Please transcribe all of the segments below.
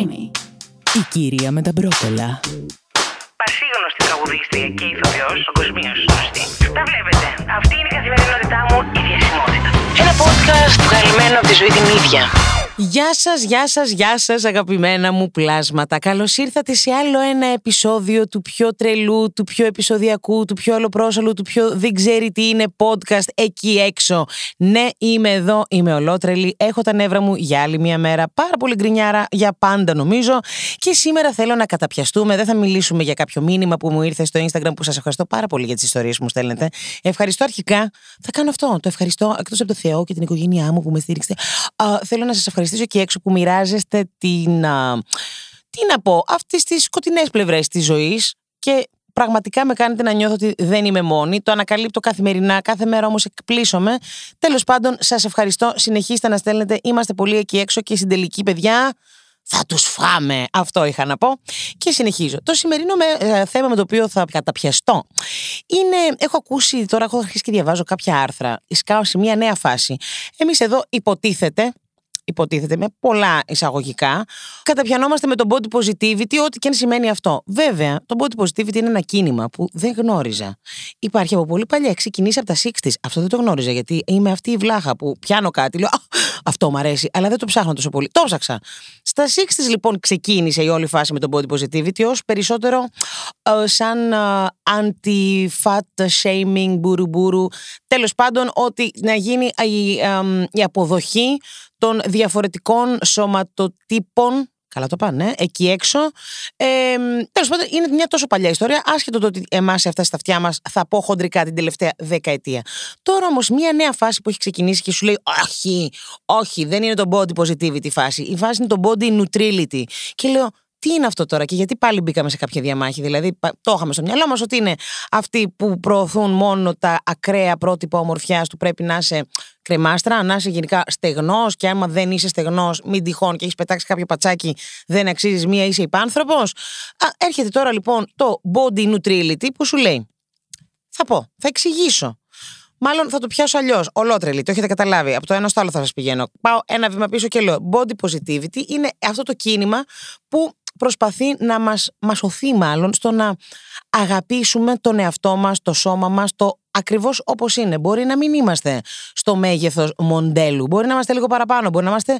Creamy. Η κυρία με τα μπρόκολα. Πασίγνωστη τραγουδίστρια και ηθοποιός, παγκοσμίω γνωστή. Τα βλέπετε. Αυτή είναι η καθημερινότητά μου, η διασημότητα. Ένα podcast βγαλμένο από τη ζωή την ίδια. Γεια σας, γεια σας, γεια σας, αγαπημένα μου πλάσματα. Καλώς ήρθατε σε άλλο ένα επεισόδιο του πιο τρελού, του πιο επεισοδιακού, του πιο ολοπρόσαλου, του πιο δεν ξέρει τι είναι podcast εκεί έξω. Ναι, είμαι εδώ, είμαι ολότρελη. Έχω τα νεύρα μου για άλλη μια μέρα. Πάρα πολύ γκρινιάρα για πάντα νομίζω. Και σήμερα θέλω να καταπιαστούμε. Δεν θα μιλήσουμε για κάποιο μήνυμα που μου ήρθε στο Instagram που σας ευχαριστώ πάρα πολύ για τις ιστορίες που μου στέλνετε. Ευχαριστώ αρχικά. Θα κάνω αυτό. Το ευχαριστώ εκτός από το Θεό και την οικογένειά μου που με στήριξε. Α, θέλω να σας ευχαριστήσω και έξω που μοιράζεστε την. Α, τι να πω, αυτές τις σκοτεινές πλευρές της ζωής και πραγματικά με κάνετε να νιώθω ότι δεν είμαι μόνη. Το ανακαλύπτω καθημερινά, κάθε μέρα όμως εκπλήσωμαι. Τέλος πάντων, σας ευχαριστώ. Συνεχίστε να στέλνετε. Είμαστε πολύ εκεί έξω και στην τελική, παιδιά. Θα τους φάμε. Αυτό είχα να πω. Και συνεχίζω. Το σημερινό με, ε, θέμα με το οποίο θα καταπιαστώ είναι, έχω ακούσει, τώρα έχω αρχίσει και διαβάζω κάποια άρθρα, σκάω σε μια νέα φάση. Εμείς εδώ υποτίθεται, υποτίθεται με πολλά εισαγωγικά, καταπιανόμαστε με το body positivity, ό,τι και αν σημαίνει αυτό. Βέβαια, το body positivity είναι ένα κίνημα που δεν γνώριζα. Υπάρχει από πολύ παλιά, ξεκινήσει από τα 60s. Αυτό δεν το γνώριζα, γιατί είμαι αυτή η βλάχα που πιάνω κάτι, λέω Αυτό μου αρέσει, αλλά δεν το ψάχνω τόσο πολύ. Το ψάξα. Στα 60s λοιπόν ξεκίνησε η όλη φάση με το body positivity ως περισσότερο ε, σαν uh, anti-fat shaming, μπουρου Τέλος πάντων, ότι να γίνει η, η αποδοχή των διαφορετικών σωματοτύπων Καλά το πάνε, ε, εκεί έξω. Ε, Τέλος πάντων, είναι μια τόσο παλιά ιστορία, άσχετο το ότι εμάς έφτασε στα αυτιά μας, θα πω χοντρικά την τελευταία δεκαετία. Τώρα όμως, μια νέα φάση που έχει ξεκινήσει και σου λέει, Όχι, όχι, δεν είναι το body positivity φάση. Η φάση είναι το body neutrality. Και λέω, τι είναι αυτό τώρα και γιατί πάλι μπήκαμε σε κάποια διαμάχη. Δηλαδή, το είχαμε στο μυαλό μας ότι είναι αυτοί που προωθούν μόνο τα ακραία πρότυπα ομορφιάς του πρέπει να είσαι κρεμάστρα, να είσαι γενικά στεγνός και άμα δεν είσαι στεγνός, μην τυχόν και έχεις πετάξει κάποιο πατσάκι, δεν αξίζεις μία, είσαι υπάνθρωπος. Έρχεται τώρα λοιπόν το body neutrality που σου λέει. Θα πω, θα εξηγήσω. Μάλλον θα το πιάσω αλλιώς. Ολότρελη, το έχετε καταλάβει. Από το ένα στο άλλο θα σας πηγαίνω. Πάω ένα βήμα πίσω και λέω: Body positivity είναι αυτό το κίνημα που προσπαθεί να μας, μας οθεί μάλλον στο να αγαπήσουμε τον εαυτό μας, το σώμα μας, το ακριβώς όπως είναι. Μπορεί να μην είμαστε στο μέγεθος μοντέλου, μπορεί να είμαστε λίγο παραπάνω, μπορεί να είμαστε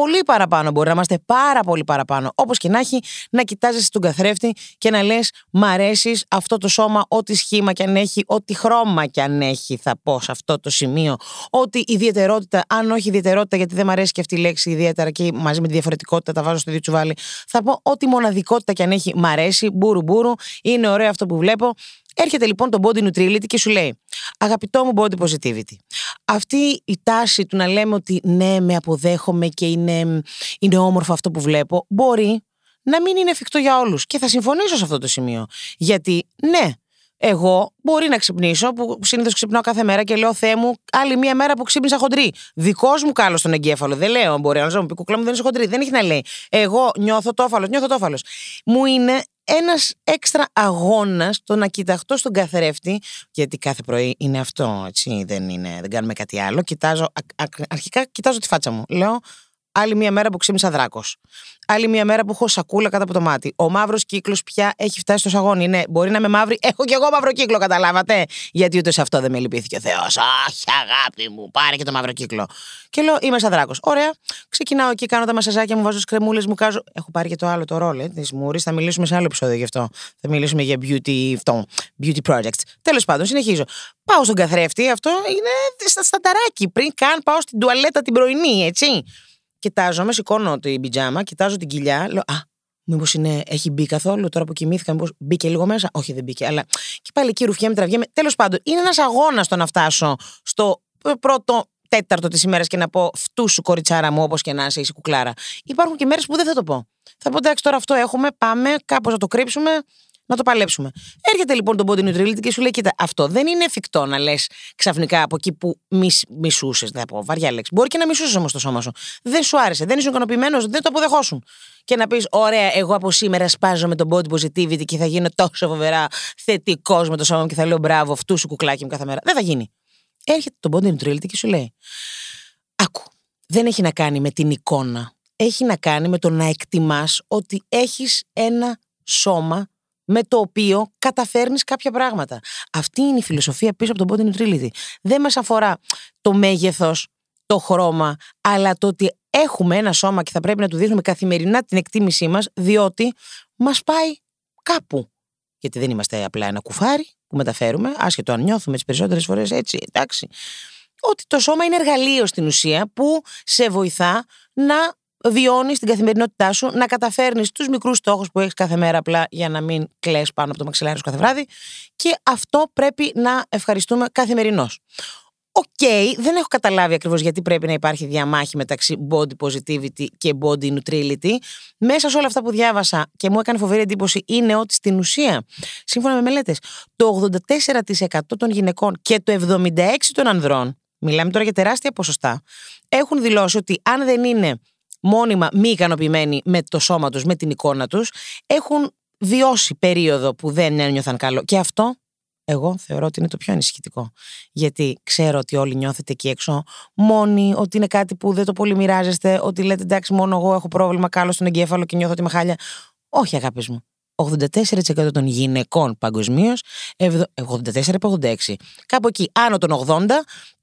πολύ παραπάνω. Μπορεί να είμαστε πάρα πολύ παραπάνω. Όπως και να έχει, να κοιτάζεσαι τον καθρέφτη και να λες: Μ' αρέσεις αυτό το σώμα, ό,τι σχήμα κι αν έχει, ό,τι χρώμα κι αν έχει, θα πω σε αυτό το σημείο. Ό,τι ιδιαιτερότητα, αν όχι ιδιαιτερότητα, γιατί δεν μ' αρέσει και αυτή η λέξη ιδιαίτερα και μαζί με τη διαφορετικότητα τα βάζω στο ίδιο τσουβάλι. Θα πω ό,τι μοναδικότητα κι αν έχει, μ' αρέσει, μπούρου μπούρου, είναι ωραίο αυτό που βλέπω. Έρχεται λοιπόν το body neutrality και σου λέει Αγαπητό μου body positivity Αυτή η τάση του να λέμε ότι ναι με αποδέχομαι και είναι, είναι όμορφο αυτό που βλέπω Μπορεί να μην είναι εφικτό για όλους Και θα συμφωνήσω σε αυτό το σημείο Γιατί ναι εγώ μπορεί να ξυπνήσω, που συνήθως ξυπνάω κάθε μέρα και λέω Θεέ μου, άλλη μία μέρα που ξύπνησα χοντρή. Δικός μου κάλος στον εγκέφαλο. Δεν λέω, μπορεί να μου πει κουκλά μου δεν είσαι χοντρή. Δεν έχει να λέει. Εγώ νιώθω τόφαλο, νιώθω τόφαλο. Μου είναι ένας έξτρα αγώνας το να κοιταχτώ στον καθρέφτη, γιατί κάθε πρωί είναι αυτό, έτσι, δεν, είναι, δεν κάνουμε κάτι άλλο. Κοιτάζω, αρχικά κοιτάζω τη φάτσα μου. Λέω, άλλη μία μέρα που ξύπνησα δράκος. Άλλη μία μέρα που έχω σακούλα κάτω από το μάτι. Ο μαύρος κύκλος πια έχει φτάσει στο σαγόνι. Ναι, μπορεί να είμαι μαύρη. Έχω κι εγώ μαύρο κύκλο, καταλάβατε. Γιατί ούτε σε αυτό δεν με λυπήθηκε ο Θεός. Αχ, αγάπη μου, πάρε και το μαύρο κύκλο. Και λέω, είμαι σαν δράκος. Ωραία. Ξεκινάω εκεί, κάνω τα μασαζάκια μου, βάζω κρεμούλες μου, κάζω. Έχω πάρει και το άλλο το ρόλο της μούρης. Θα μιλήσουμε σε άλλο επεισόδιο γι' αυτό. Θα μιλήσουμε για beauty, αυτό, beauty projects. Τέλος πάντων, συνεχίζω. Πάω στον καθρέφτη, αυτό είναι στα στανταράκι. Πριν καν πάω στην τουαλέτα την πρωινή, έτσι κοιτάζω, με σηκώνω την πιτζάμα, κοιτάζω την κοιλιά, λέω Α, μήπως έχει μπει καθόλου τώρα που κοιμήθηκα, μήπως μπήκε λίγο μέσα. Όχι, δεν μπήκε, αλλά και πάλι εκεί ρουφιέμαι, τραβιέμαι. Τέλος πάντων, είναι ένας αγώνας το να φτάσω στο πρώτο τέταρτο της ημέρας και να πω φτού σου κοριτσάρα μου, όπως και να είσαι, είσαι κουκλάρα. Υπάρχουν και μέρες που δεν θα το πω. Θα πω εντάξει, τώρα αυτό έχουμε, πάμε, κάπως να το κρύψουμε, να το παλέψουμε. Έρχεται λοιπόν το body neutrality και σου λέει: Κοίτα, αυτό δεν είναι εφικτό να λες ξαφνικά από εκεί που μισούσες. Δεν θα πω βαριά λέξη. Μπορεί και να μισούσες όμως το σώμα σου. Δεν σου άρεσε, δεν είσαι ικανοποιημένος, δεν το αποδεχόσουν. Και να πεις: Ωραία, εγώ από σήμερα σπάζω με το body positivity και θα γίνω τόσο φοβερά θετικός με το σώμα μου και θα λέω μπράβο, αυτού σου κουκλάκι μου κάθε μέρα. Δεν θα γίνει. Έρχεται το body neutrality και σου λέει: Άκου, δεν έχει να κάνει με την εικόνα έχει να κάνει με το να εκτιμάς ότι έχεις ένα σώμα με το οποίο καταφέρνεις κάποια πράγματα. Αυτή είναι η φιλοσοφία πίσω από τον body neutrality. Δεν μας αφορά το μέγεθος, το χρώμα, αλλά το ότι έχουμε ένα σώμα και θα πρέπει να του δείχνουμε καθημερινά την εκτίμησή μας, διότι μας πάει κάπου. Γιατί δεν είμαστε απλά ένα κουφάρι που μεταφέρουμε, άσχετο αν νιώθουμε τις περισσότερες φορές έτσι, εντάξει. Ότι το σώμα είναι εργαλείο στην ουσία που σε βοηθά να βιώνεις την καθημερινότητά σου, να καταφέρνεις τους μικρούς στόχους που έχεις κάθε μέρα απλά για να μην κλαις πάνω από το μαξιλάρι σου κάθε βράδυ. Και αυτό πρέπει να ευχαριστούμε καθημερινώς. Οκ, δεν έχω καταλάβει ακριβώς γιατί πρέπει να υπάρχει διαμάχη μεταξύ body positivity και body neutrality. Μέσα σε όλα αυτά που διάβασα και μου έκανε φοβερή εντύπωση είναι ότι στην ουσία, σύμφωνα με μελέτες, το 84% των γυναικών και το 76% των ανδρών, μιλάμε τώρα για τεράστια ποσοστά, έχουν δηλώσει ότι αν δεν είναι μόνιμα μη ικανοποιημένοι με το σώμα τους, με την εικόνα τους, έχουν βιώσει περίοδο που δεν ένιωθαν καλό. Και αυτό εγώ θεωρώ ότι είναι το πιο ανησυχητικό. Γιατί ξέρω ότι όλοι νιώθετε εκεί έξω μόνοι, ότι είναι κάτι που δεν το πολύ μοιράζεστε, ότι λέτε εντάξει, μόνο εγώ έχω πρόβλημα κάλο στον εγκέφαλο και νιώθω ότι με χάλια. Όχι, αγάπης μου. 84% των γυναικών παγκοσμίως, 84 86, κάπου εκεί άνω των 80,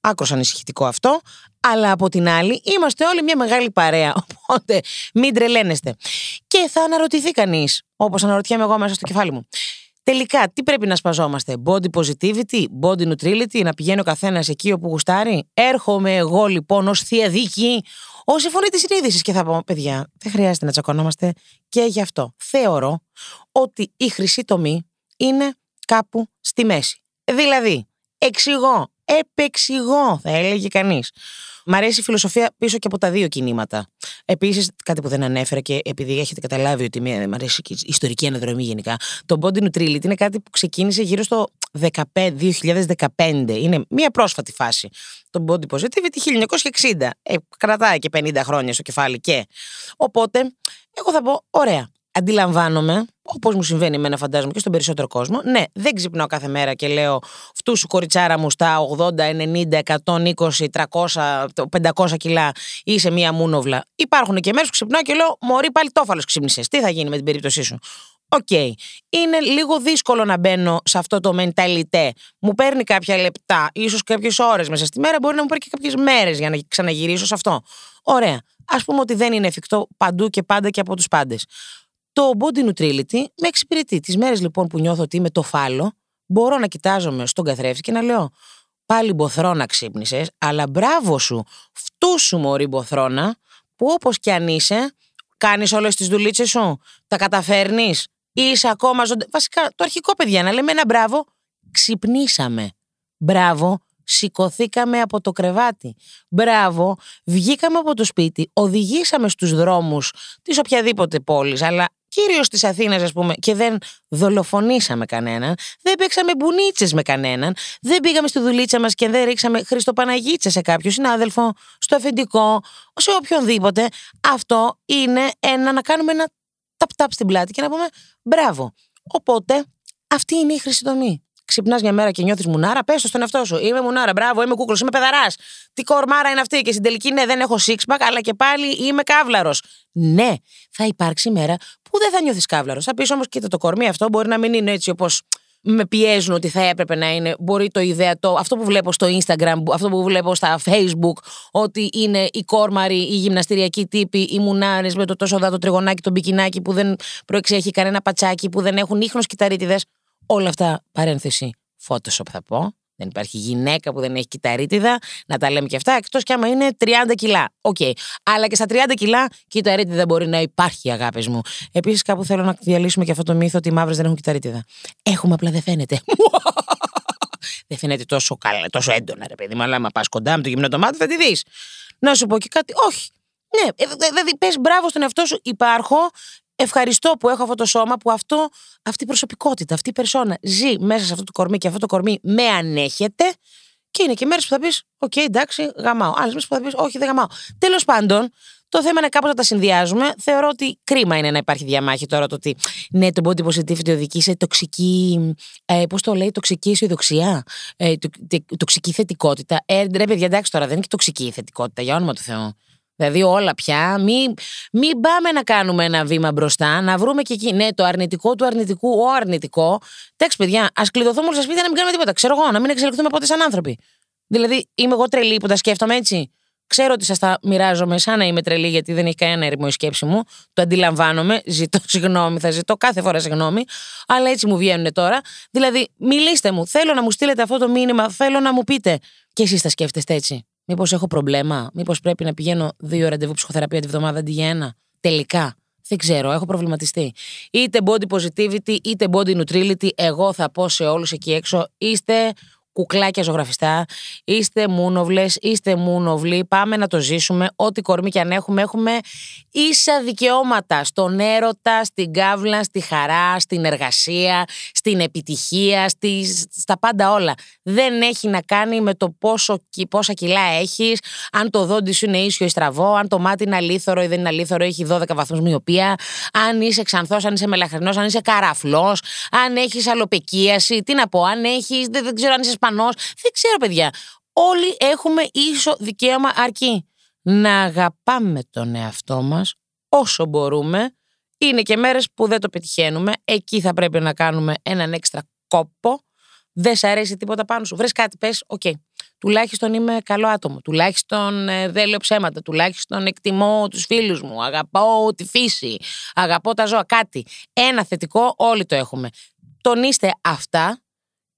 άκρος ανησυχητικό αυτό, αλλά από την άλλη είμαστε όλοι μια μεγάλη παρέα, οπότε μην τρελαίνεστε. Και θα αναρωτηθεί κανείς, όπως αναρωτιέμαι εγώ μέσα στο κεφάλι μου, Τελικά, τι πρέπει να σπαζόμαστε, body positivity, body neutrality, να πηγαίνει ο καθένας εκεί όπου γουστάρει; Έρχομαι εγώ λοιπόν ως θεία δίκη, ω η φωνή της συνείδησης και θα πω, παιδιά, δεν χρειάζεται να τσακωνόμαστε και γι' αυτό θεωρώ ότι η χρυσή τομή είναι κάπου στη μέση. Δηλαδή, εξηγώ, επεξηγώ, θα έλεγε κανείς. Μ' αρέσει η φιλοσοφία πίσω και από τα δύο κινήματα. Επίσης, κάτι που δεν ανέφερα και επειδή έχετε καταλάβει ότι μ' αρέσει και η ιστορική αναδρομή γενικά, το Body Neutrality είναι κάτι που ξεκίνησε γύρω στο 2015. Είναι μια πρόσφατη φάση. Το Body Positivity 1960. Ε, κρατάει και 50 χρόνια στο κεφάλι και. Οπότε, εγώ θα πω, ωραία αντιλαμβάνομαι, όπως μου συμβαίνει εμένα, φαντάζομαι και στον περισσότερο κόσμο. Ναι, δεν ξυπνάω κάθε μέρα και λέω φτού σου κοριτσάρα μου στα 80, 90, 120, 300, 500 κιλά είσαι μία μούνοβλα. Υπάρχουν και μέρες που ξυπνάω και λέω Μωρή, πάλι τόφαλος ξύπνησες. Τι θα γίνει με την περίπτωσή σου. OK. Okay. Είναι λίγο δύσκολο να μπαίνω σε αυτό το mentalité. Μου παίρνει κάποια λεπτά, ίσως κάποιες ώρες μέσα στη μέρα, μπορεί να μου πάρει και κάποιες μέρες για να ξαναγυρίσω σε αυτό. Ωραία. Α πούμε ότι δεν είναι εφικτό παντού και πάντα και από τους πάντες. Το body neutrality με εξυπηρετεί. Τις μέρες λοιπόν που νιώθω ότι είμαι το φάλο, μπορώ να κοιτάζομαι στον καθρέφτη και να λέω πάλι μποθρόνα ξύπνησες, αλλά μπράβο σου, φτού σου μωρή μποθρόνα, που όπως κι αν είσαι, κάνεις όλες τις δουλίτσες σου, τα καταφέρνεις, είσαι ακόμα ζωντα... Βασικά, το αρχικό παιδιά να λέμε ένα μπράβο, ξυπνήσαμε. Μπράβο, σηκωθήκαμε από το κρεβάτι. Μπράβο, βγήκαμε από το σπίτι, οδηγήσαμε στους δρόμους της οποιαδήποτε πόλης, αλλά κυρίως τη Αθήνα, ας πούμε, και δεν δολοφονήσαμε κανέναν, δεν παίξαμε μπουνίτσες με κανέναν, δεν πήγαμε στη δουλίτσα μας και δεν ρίξαμε Χριστοπαναγίτσα σε κάποιο συνάδελφο, στο αφεντικό, σε οποιονδήποτε. Αυτό είναι ένα να κάνουμε ένα ταπ-ταπ στην πλάτη και να πούμε μπράβο. Οπότε αυτή είναι η χρυσή Ξυπνάς μια μέρα και νιώθεις μουνάρα, πες το στον εαυτό σου. Είμαι μουνάρα, μπράβο, είμαι κούκλος, είμαι πεδαράς. Τι κορμάρα είναι αυτή. Και στην τελική, ναι, δεν έχω six αλλά και πάλι είμαι καύλαρος. Ναι, θα υπάρξει μέρα που δεν θα νιώθεις καύλαρος. Θα πεις όμως, κοίτα, το κορμί αυτό μπορεί να μην είναι έτσι όπως με πιέζουν ότι θα έπρεπε να είναι. Μπορεί το ιδεατό, αυτό που βλέπω στο Instagram, αυτό που βλέπω στα Facebook, ότι είναι οι κόρμαροι, οι γυμναστηριακοί τύποι, οι μουνάρες με το τόσο δάτο τριγωνάκι, το μπικινάκι που δεν προεξέχει κανένα πατσάκι, που δεν έχουν ίχνος κυτταρίτιδες. Όλα αυτά, παρένθεση, Photoshop θα πω. Δεν υπάρχει γυναίκα που δεν έχει κυτταρίτιδα, να τα λέμε και αυτά, εκτός κι άμα είναι 30 κιλά. OK. Okay. Αλλά και στα 30 κιλά κυτταρίτιδα μπορεί να υπάρχει, αγάπες μου. Επίσης, κάπου θέλω να διαλύσουμε και αυτό το μύθο ότι οι μαύρες δεν έχουν κυτταρίτιδα. Έχουμε, απλά δεν φαίνεται. δεν φαίνεται τόσο, καλά, τόσο έντονα, ρε παιδί μου. Αλλά άμα πας κοντά με το γυμνό το μάτι, θα τη δεις. Να σου πω και κάτι. Όχι. Ναι, ε, δηλαδή πες μπράβο στον εαυτό σου. Υπάρχω, ευχαριστώ που έχω αυτό το σώμα, που αυτό, αυτή η προσωπικότητα, αυτή η περσόνα ζει μέσα σε αυτό το κορμί και αυτό το κορμί με ανέχεται. Και είναι και μέρες που θα πεις: Οκ, εντάξει, γαμάω. Άλλες μέρες που θα πεις: Όχι, δεν γαμάω. Τέλος πάντων, το θέμα είναι κάπως να τα συνδυάζουμε. Θεωρώ ότι κρίμα είναι να υπάρχει διαμάχη τώρα το ότι ναι, το body positivity οδηγεί σε τοξική. Ε, Πώς το λέει, τοξική αισιοδοξία. Ε, τοξική θετικότητα. Ε, ρε παιδιά, εντάξει τώρα δεν είναι και τοξική θετικότητα, για όνομα του Θεού. Δηλαδή όλα πια, μην, μην πάμε να κάνουμε ένα βήμα μπροστά, να βρούμε και εκεί, ναι, το αρνητικό του αρνητικού, ο αρνητικό. Εντάξει, παιδιά, ας κλειδωθούμε όλοι στα σπίτια να μην κάνουμε τίποτα. Ξέρω εγώ, να μην εξελιχθούμε ποτέ σαν άνθρωποι. Δηλαδή, είμαι εγώ τρελή που τα σκέφτομαι έτσι. Ξέρω ότι σας τα μοιράζομαι σαν να είμαι τρελή, γιατί δεν έχει κανένα έρημο η σκέψη μου. Το αντιλαμβάνομαι. Ζητώ συγγνώμη, θα ζητώ κάθε φορά συγγνώμη. Αλλά έτσι μου βγαίνουν τώρα. Δηλαδή, μιλήστε μου. Θέλω να μου στείλετε αυτό το μήνυμα. Θέλω να μου πείτε. Και εσείς τα σκέφτεστε έτσι. Μήπως έχω προβλέμα; Μήπως πρέπει να πηγαίνω δύο ραντεβού ψυχοθεραπεία τη βδομάδα αντί για ένα; Τελικά. Δεν ξέρω, έχω προβληματιστεί. Είτε body positivity, είτε body neutrality, εγώ θα πω σε όλους εκεί έξω, είστε κουκλάκια ζωγραφιστά, είστε μούνοβλες, είστε μούνοβλοι. Πάμε να το ζήσουμε. Ό,τι κορμί και αν έχουμε, έχουμε ίσα δικαιώματα στον έρωτα, στην κάβλα, στη χαρά, στην εργασία, στην επιτυχία, στις, στα πάντα όλα. Δεν έχει να κάνει με το πόσο, πόσα κιλά έχεις, αν το δόντι σου είναι ίσιο ή στραβό, αν το μάτι είναι αλήθωρο ή δεν είναι αλήθωρο, έχει 12 βαθμούς μοιοπία, αν είσαι ξανθός, αν είσαι μελαχρινός, αν είσαι καραφλός, αν έχεις αλοπεκίαση, τι να πω, αν έχεις, δεν, δεν ξέρω αν είσαι δεν ξέρω, παιδιά. Όλοι έχουμε ίσο δικαίωμα αρκεί να αγαπάμε τον εαυτό μας όσο μπορούμε. Είναι και μέρες που δεν το πετυχαίνουμε. Εκεί θα πρέπει να κάνουμε έναν έξτρα κόπο. Δεν σε αρέσει τίποτα πάνω σου. Βρες κάτι, πες, οκ. Τουλάχιστον είμαι καλό άτομο. Τουλάχιστον ε, δεν λέω ψέματα. Τουλάχιστον εκτιμώ τους φίλους μου. Αγαπώ τη φύση. Αγαπώ τα ζώα. Κάτι. Ένα θετικό όλοι το έχουμε. Τονίστε αυτά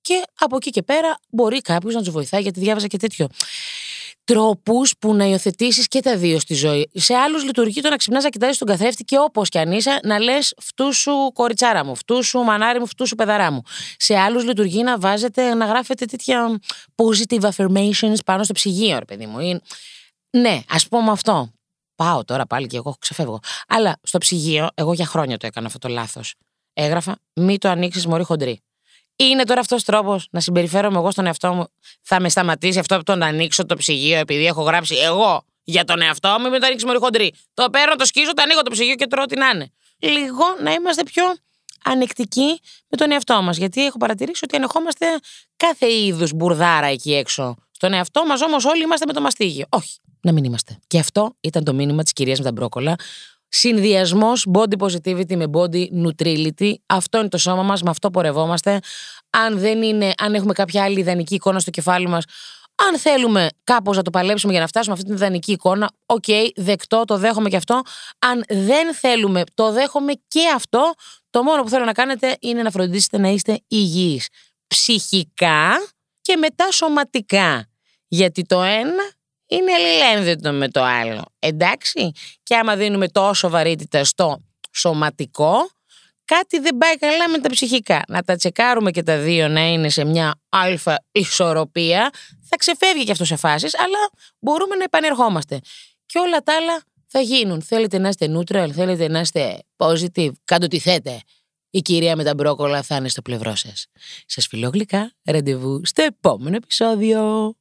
και από εκεί και πέρα μπορεί κάποιος να τους βοηθάει, γιατί διάβαζα και τέτοιο. Τρόπους που να υιοθετήσεις και τα δύο στη ζωή. Σε άλλους λειτουργεί το να ξυπνάς να κοιτάζεις τον καθρέφτη και όπως κι αν είσαι να λες φτού σου κοριτσάρα μου, φτού σου μανάρι μου, φτού σου παιδαρά μου. Σε άλλους λειτουργεί να βάζετε, να γράφετε τέτοια positive affirmations πάνω στο ψυγείο, ρε παιδί μου. Ναι, ας πούμε αυτό. Πάω τώρα πάλι και εγώ ξεφεύγω. Αλλά στο ψυγείο, εγώ για χρόνια το έκανα αυτό το λάθος. Έγραφα, μη το ανοίξεις μωρή χοντρή. Είναι τώρα αυτός τρόπος να συμπεριφέρομαι εγώ στον εαυτό μου. Θα με σταματήσει αυτό από το να ανοίξω το ψυγείο επειδή έχω γράψει εγώ για τον εαυτό μου, μην το ανοίξεις μωρή χοντρή. Το παίρνω, το σκίζω, το ανοίγω το ψυγείο και τρώω τι να είναι. Λίγο να είμαστε πιο ανεκτικοί με τον εαυτό μας. Γιατί έχω παρατηρήσει ότι ανεχόμαστε κάθε είδους μπουρδάρα εκεί έξω. Στον εαυτό μας όμως όλοι είμαστε με το μαστίγιο. Όχι, να μην είμαστε. Και αυτό ήταν το μήνυμα της κυρίας με τα μπρόκολα. Συνδυασμός body positivity με body neutrality. Αυτό είναι το σώμα μας, με αυτό πορευόμαστε. Αν δεν είναι, αν έχουμε κάποια άλλη ιδανική εικόνα στο κεφάλι μας, αν θέλουμε κάπως να το παλέψουμε για να φτάσουμε αυτή την ιδανική εικόνα, OK, okay, δεκτό, το δέχομαι και αυτό. Αν δεν θέλουμε, το δέχομαι και αυτό. Το μόνο που θέλω να κάνετε είναι να φροντίσετε να είστε υγιείς. Ψυχικά και μετά σωματικά. Γιατί το ένα είναι αλληλένδετο με το άλλο. Εντάξει. Και άμα δίνουμε τόσο βαρύτητα στο σωματικό, κάτι δεν πάει καλά με τα ψυχικά. Να τα τσεκάρουμε και τα δύο να είναι σε μια αλφα ισορροπία, θα ξεφεύγει και αυτός σε φάσεις, αλλά μπορούμε να επανερχόμαστε. Και όλα τα άλλα θα γίνουν. Θέλετε να είστε neutral, θέλετε να είστε positive, κάντε τι θέτε. Η κυρία με τα μπρόκολα θα είναι στο πλευρό σας. Σας φιλώ γλυκά, ραντεβού στο επόμενο επεισόδιο.